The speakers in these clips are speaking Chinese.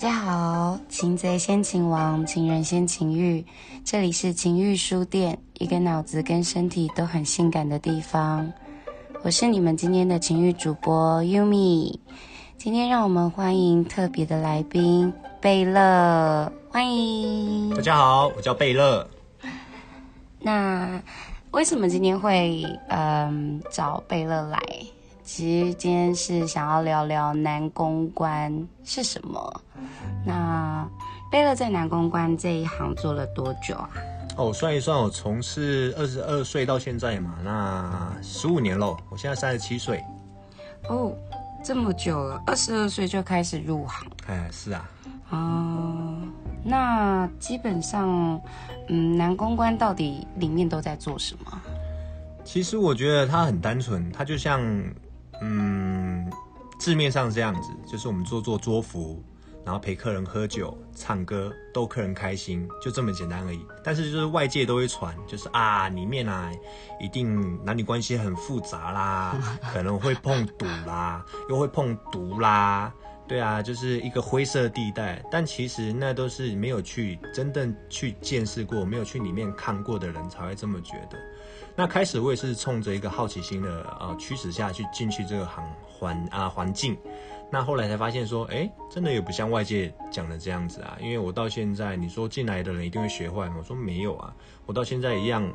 大家好，擒贼先擒王，情人先情欲，这里是情欲书店，一个脑子跟身体都很性感的地方。我是你们今天的情欲主播 Yumi，今天让我们欢迎特别的来宾贝勒，欢迎。大家好，我叫贝勒。那为什么今天会嗯找贝勒来？其实今天是想要聊聊男公关是什么。那贝勒在男公关这一行做了多久啊？哦，算一算，我从事二十二岁到现在嘛，那十五年喽。我现在三十七岁。哦，这么久了，二十二岁就开始入行。哎，是啊。哦，那基本上，嗯，男公关到底里面都在做什么？其实我觉得它很单纯，它就像。嗯，字面上这样子，就是我们做做桌服，然后陪客人喝酒、唱歌，逗客人开心，就这么简单而已。但是就是外界都会传，就是啊，里面啊一定男女关系很复杂啦，可能会碰赌啦，又会碰毒啦，对啊，就是一个灰色地带。但其实那都是没有去真正去见识过、没有去里面看过的人才会这么觉得。那开始我也是冲着一个好奇心的呃驱使下去进去这个行环啊环境，那后来才发现说，哎，真的也不像外界讲的这样子啊。因为我到现在，你说进来的人一定会学坏吗？我说没有啊，我到现在一样，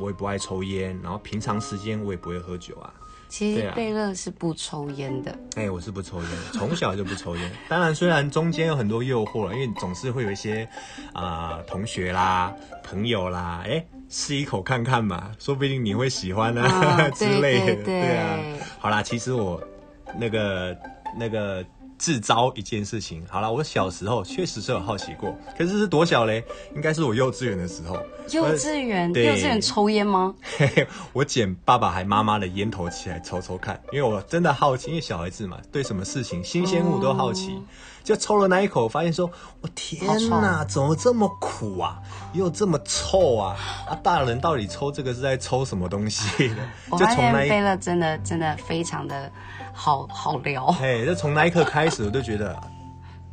我也不爱抽烟，然后平常时间我也不会喝酒啊。其实贝勒是不抽烟的。哎，我是不抽烟，从小就不抽烟。当然，虽然中间有很多诱惑了，因为总是会有一些啊同学啦、朋友啦，哎。试一口看看嘛，说不定你会喜欢呢 之类的，对啊。好啦，其实我那个那个自招一件事情。好了，我小时候确实是有好奇过，可是是多小嘞？应该是我幼稚园的时候。幼稚园？幼稚园抽烟吗？我捡爸爸还妈妈的烟头起来抽抽看，因为我真的好奇，因为小孩子嘛，对什么事情新鲜物都好奇。就抽了那一口，发现说：“我天哪，怎么这么苦啊？又这么臭啊！啊，大人到底抽这个是在抽什么东西？” 就从那飞了，真的真的非常的好好聊。哎，就从那一刻开始，我就觉得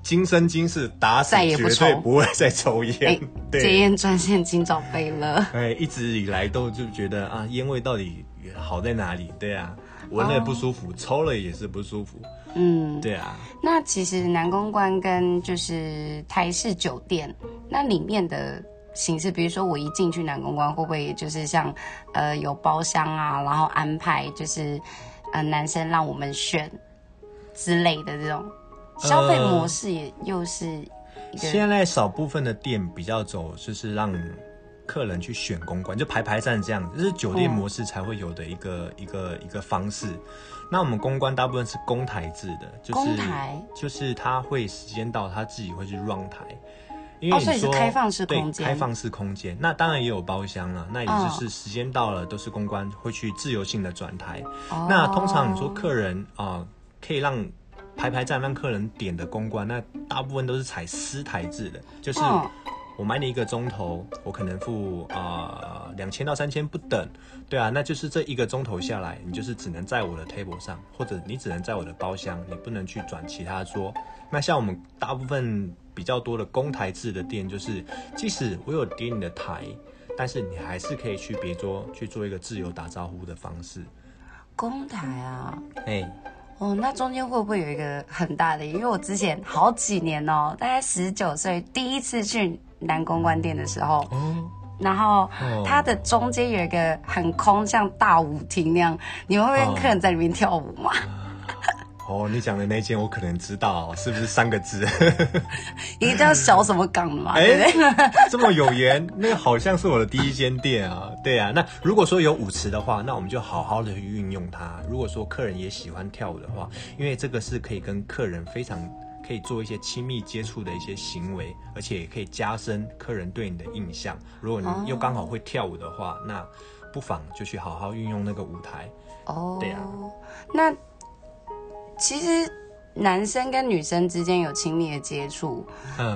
今生今世打死绝对不会再抽烟。戒烟专线今早飞了。哎，一直以来都就觉得啊，烟味到底好在哪里？对啊，闻了也不舒服，抽了也是不舒服。嗯，对啊。那其实南公关跟就是台式酒店那里面的形式，比如说我一进去南公关，会不会就是像呃有包厢啊，然后安排就是呃男生让我们选之类的这种。消费模式，也又是现在少部分的店比较走，就是让客人去选公关，就排排站这样，这是酒店模式才会有的一个一个一个方式。那我们公关大部分是公台制的，就是就是他会时间到，他自己会去 run 台，因为你说开放式空间，开放式空间，那当然也有包厢了，那也就是时间到了，都是公关会去自由性的转台。那通常你说客人啊，可以让排排站让客人点的公关，那大部分都是采私台制的，就是。我买你一个钟头，我可能付啊两千到三千不等，对啊，那就是这一个钟头下来，你就是只能在我的 table 上，或者你只能在我的包厢，你不能去转其他桌。那像我们大部分比较多的公台制的店，就是即使我有点你的台，但是你还是可以去别桌去做一个自由打招呼的方式。公台啊，哎。哦，那中间会不会有一个很大的？因为我之前好几年哦，大概十九岁第一次去南公关店的时候，嗯然后它的中间有一个很空，像大舞厅那样，你们会跟客人在里面跳舞吗？哦，你讲的那间我可能知道，是不是三个字？一个叫小什么港嘛？哎，这么有缘，那个好像是我的第一间店啊。对啊，那如果说有舞池的话，那我们就好好的去运用它。如果说客人也喜欢跳舞的话，因为这个是可以跟客人非常可以做一些亲密接触的一些行为，而且也可以加深客人对你的印象。如果你又刚好会跳舞的话，那不妨就去好好运用那个舞台。哦，对啊，那。其实男生跟女生之间有亲密的接触，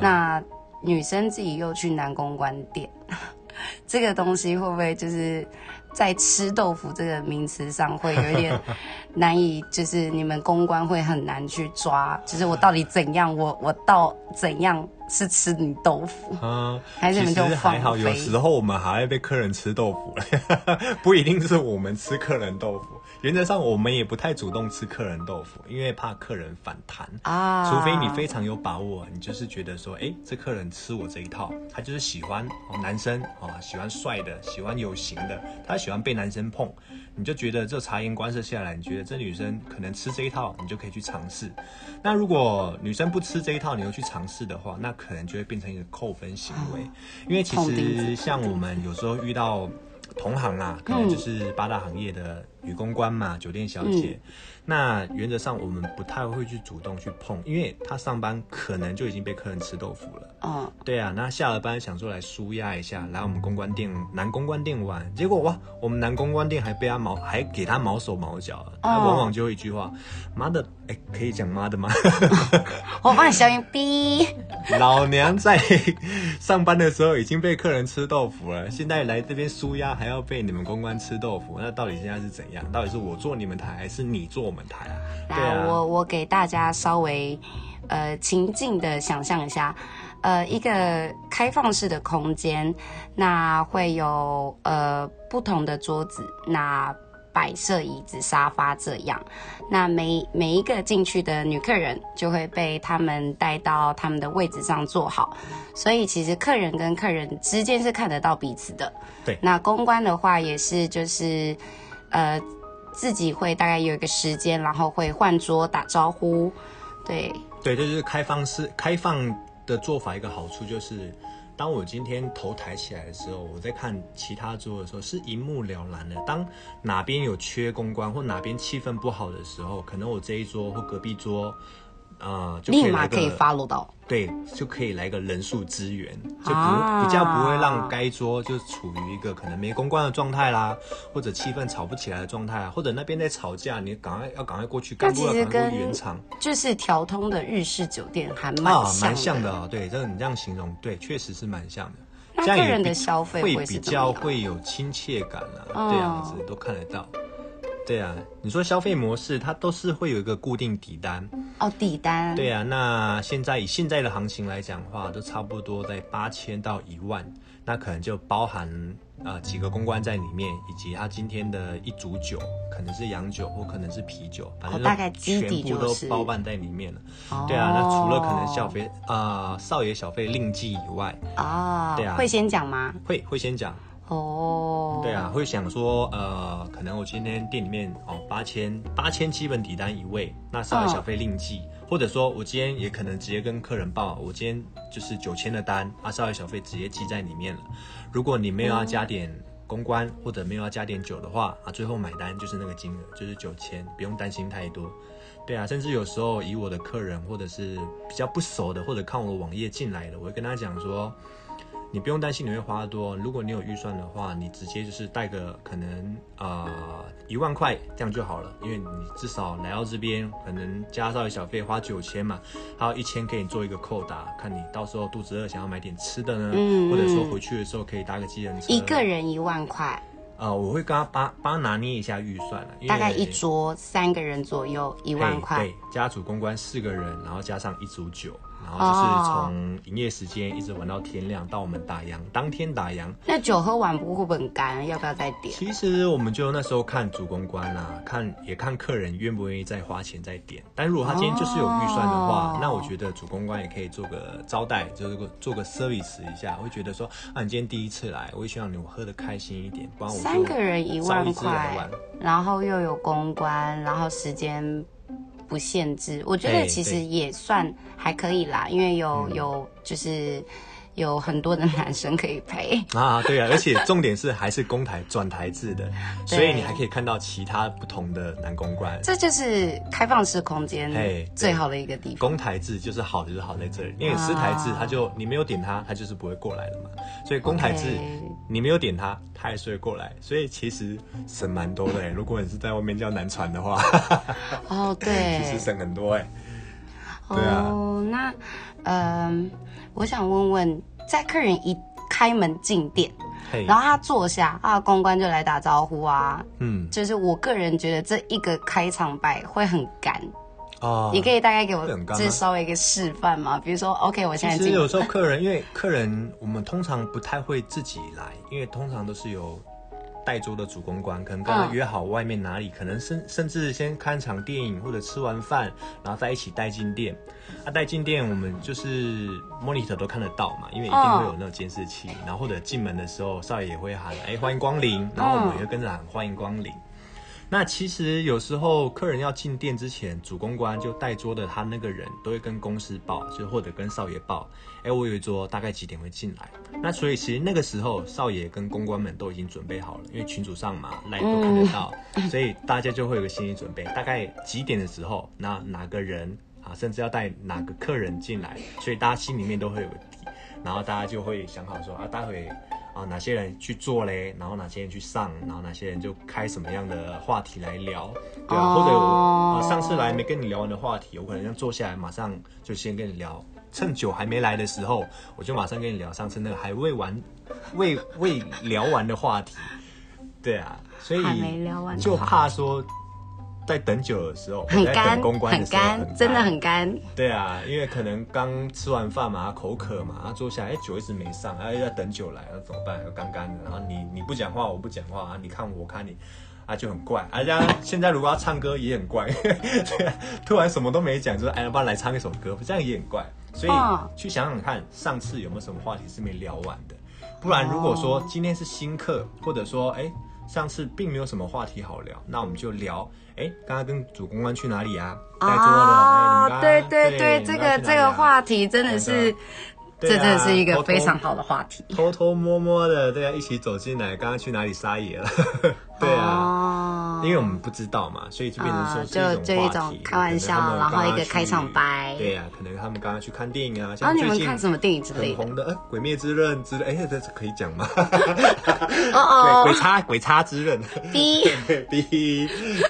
那女生自己又去男公关店，这个东西会不会就是在吃豆腐这个名词上会有一点 难以，就是你们公关会很难去抓，就是我到底怎样，我我到怎样是吃你豆腐，嗯，还是你们就其实还好，有时候我们还会被客人吃豆腐，不一定是我们吃客人豆腐。原则上，我们也不太主动吃客人豆腐，因为怕客人反弹。啊，除非你非常有把握，你就是觉得说，哎，这客人吃我这一套，他就是喜欢哦，男生哦，喜欢帅的，喜欢有型的，他喜欢被男生碰，你就觉得这察言观色下来，你觉得这女生可能吃这一套，你就可以去尝试。那如果女生不吃这一套，你又去尝试的话，那可能就会变成一个扣分行为，因为其实像我们有时候遇到同行啊，可能就是八大行业的女公关嘛，酒店小姐。那原则上我们不太会去主动去碰，因为他上班可能就已经被客人吃豆腐了。嗯，对啊，那下了班想说来舒压一下，来我们公关店男公关店玩，结果哇，我们男公关店还被他毛还给他毛手毛脚，他往往就会一句话，妈的，哎，可以讲妈的吗？我帮你消音逼。老娘在 上班的时候已经被客人吃豆腐了，现在来这边舒压还要被你们公关吃豆腐，那到底现在是怎样？到底是我做你们台，还是你做我们台啊？对，啊，我我给大家稍微呃情境的想象一下，呃，一个开放式的空间，那会有呃不同的桌子，那摆设椅子、沙发这样，那每每一个进去的女客人就会被他们带到他们的位置上坐好，所以其实客人跟客人之间是看得到彼此的。对。那公关的话也是就是呃自己会大概有一个时间，然后会换桌打招呼，对，对，这就是开放式开放的做法一个好处就是。当我今天头抬起来的时候，我在看其他桌的时候是一目了然的。当哪边有缺公关或哪边气氛不好的时候，可能我这一桌或隔壁桌，呃，立马可以 follow 到。对，就可以来个人数支援，就不、啊比较不会让该桌就处于一个可能没公关的状态啦，或者气氛吵不起来的状态啊，或者那边在吵架，你赶快要赶快过去，干部要赶快过去圆场就是调通的日式酒店还蛮啊，像蛮像的哦。对，这个你这样形容，对，确实是蛮像的。那个人的消费会比较会有亲切感啊，哦这样子都看得到。对啊，你说消费模式，它都是会有一个固定底单，哦，底单。对啊，那现在以现在的行情来讲的话，都差不多在八千到一万，那可能就包含呃几个公关在里面，以及他今天的一组酒，可能是洋酒或可能是啤酒，反正哦大概基底全部都包办在里面了。哦。对啊，那除了可能小费啊、呃少爷小费另计以外，哦，对啊。会先讲吗？会会先讲，哦，对啊，会想说，呃，可能我今天店里面哦八千八千基本底单一位，那稍微小费另计，或者说我今天也可能直接跟客人报，我今天就是九千的单，啊，稍微小费直接记在里面了。如果你没有要加点公关或者没有要加点酒的话，啊，最后买单就是那个金额，就是九千，不用担心太多。对啊，甚至有时候以我的客人或者是比较不熟的，或者看我的网页进来的，我会跟他讲说。你不用担心你会花多，如果你有预算的话，你直接就是带个可能呃一万块这样就好了，因为你至少来到这边可能加上小费花九千嘛，还有一千可以做一个扣打，看你到时候肚子饿想要买点吃的呢，嗯或者说嗯回去的时候可以搭个计程车。一个人一万块，呃，我会跟他帮帮他拿捏一下预算了，大概一桌三个人左右，一万块对，家族公关四个人，然后加上一组酒，然后就是从营业时间一直玩到天亮，到我们打烊，当天打烊。那酒喝完不会不会很干？要不要再点？其实我们就那时候看主公关啊，看也看客人愿不愿意再花钱再点。但如果他今天就是有预算的话，哦那我觉得主公关也可以做个招待，就是做个 service 一下，会觉得说啊，你今天第一次来，我也希望你喝的开心一点，不然我就三个人一万块，然后又有公关，然后时间不限制，我觉得其实也算还可以啦，因为有、有就是有很多的男生可以陪。啊，对啊，而且重点是还是公台转台制的，所以你还可以看到其他不同的男公关。这就是开放式空间最好的一个地方。公台制就是好，就是好在这里，因为私台制啊他就你没有点他，他就是不会过来的嘛。所以公台制你没有点他，他还是会过来，所以其实省蛮多的欸。如果你是在外面叫男传的话，哦，其实，省很多哎。对啊。哦，那嗯、我想问问，在客人一开门进店，嘿。然后他坐下，啊公关就来打招呼啊。嗯，就是我个人觉得这一个开场白会很干，哦，你可以大概给我会很干吗？就是稍微一个示范吗？比如说，OK，我现在进其实有时候客人，因为客人我们通常不太会自己来，因为通常都是有带桌的主公关，可能跟他嗯约好外面哪里，可能甚甚至先看场电影或者吃完饭，然后再一起带进店。啊，带进店我们就是 monitor 都看得到嘛，因为一定会有那种监视器，然后或者进门的时候少爷也会喊哎欢迎光临，然后我们也会跟着喊欢迎光临。那其实有时候客人要进店之前，主公关就带桌的他那个人都会跟公司报，就或者跟少爷报，哎，我有一桌大概几点会进来。那所以其实那个时候少爷跟公关们都已经准备好了，因为群主上嘛，来都看得到，所以大家就会有个心理准备，大概几点的时候，那哪个人啊，甚至要带哪个客人进来，所以大家心里面都会有个底，然后大家就会想好说啊，待会。啊，哪些人去做嘞？然后哪些人去上？然后哪些人就开什么样的话题来聊？对啊，哦或者我、啊、上次来没跟你聊完的话题，我可能要坐下来，马上就先跟你聊。趁酒还没来的时候，我就马上跟你聊上次那个还未完、未未聊完的话题。对啊，所以就怕说在等酒的时候，在很干等公，关很干，真的很干。对啊，因为可能刚吃完饭嘛，口渴嘛，他坐下来，哎，酒一直没上，哎，要等酒来，那怎么办？干干的，然后你你不讲话，我不讲话，啊，你看我，我看你，啊，就很怪。啊，这样现在如果要唱歌也很怪，对啊，突然什么都没讲，就是哎，要不然来唱一首歌，这样也很怪。所以嗯去想想看，上次有没有什么话题是没聊完的？不然如果说今天是新客，或者说哎。上次并没有什么话题好聊，那我们就聊，哎，刚刚跟主公关去哪里啊？带桌的，哎，你们刚刚对对对对，这个这个话题真的是，这真的是一个非常好的话题。偷偷摸摸的，对啊，一起走进来，刚刚去哪里撒野了？对啊，哦因为我们不知道嘛，所以就变成说啊是就就一一种开玩笑然后一个开场白对呀、可能他们刚刚去看电影啊，然后你们看什么电影之类的？很红的，呃，《鬼灭之刃》之类，哎，这这可以讲吗？哦 哦，鬼哦，叉鬼差之刃，逼 对逼，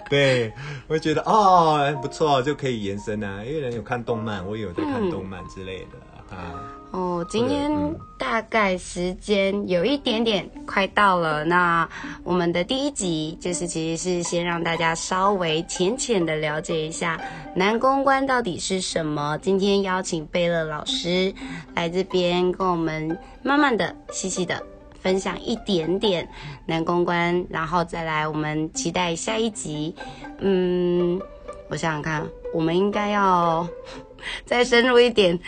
对，我会觉得哦不错，就可以延伸啊，因为人有看动漫，我也有在看动漫之类的、啊。哦，今天嗯大概时间有一点点快到了。那我们的第一集就是其实是先让大家稍微浅浅的了解一下男公关到底是什么。今天邀请贝勒老师来这边跟我们慢慢的、细细的分享一点点男公关，然后再来我们期待下一集。嗯，我想想看，我们应该要 再深入一点。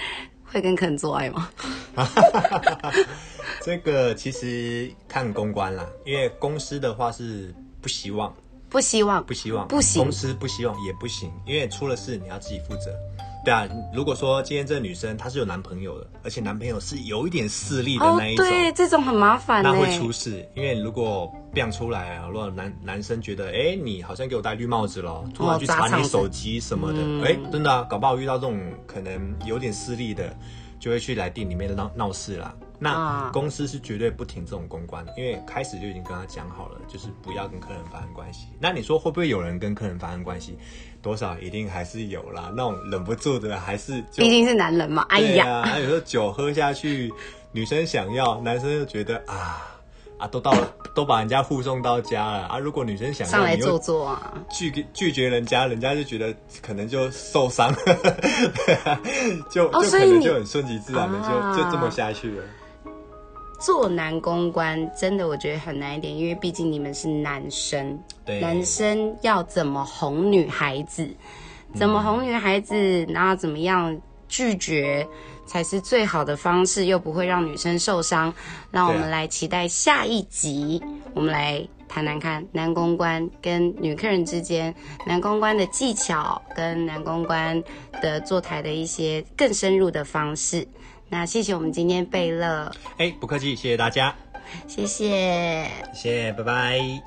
会跟客人做爱吗？这个其实看公关啦，因为公司的话是不希望，不希望不希望，不行公司不希望也不行，因为出了事你要自己负责。对啊，如果说今天这个女生她是有男朋友的，而且男朋友是有一点势力的哦那一，种，对，这种很麻烦呢。那会出事，因为如果变出来啊，如果男男生觉得，哎、你好像给我戴绿帽子了，突然去查你手机什么的，嗯哎、真的、啊，搞不好遇到这种可能有点势力的，就会去来店里面闹闹事啦。那啊公司是绝对不停这种公关的，因为开始就已经跟他讲好了，就是不要跟客人发生关系。那你说会不会有人跟客人发生关系？多少一定还是有啦，那种忍不住的还是就毕竟是男人嘛。哎呀，有时候酒喝下去，女生想要，男生就觉得啊啊，都到了，都把人家护送到家了啊。如果女生想要，上来坐坐啊。拒拒绝人家，人家就觉得可能就受伤，对 啊就、就可能就很顺其自然的、啊就就这么下去了。做男公关真的我觉得很难一点，因为毕竟你们是男生，男生要怎么哄女孩子，怎么哄女孩子，然后怎么样拒绝才是最好的方式，又不会让女生受伤。让我们来期待下一集，我们来谈谈看男公关跟女客人之间，男公关的技巧跟男公关的坐台的一些更深入的方式。那，谢谢。我们今天贝勒，哎，不客气，谢谢大家，谢谢，谢谢，拜拜。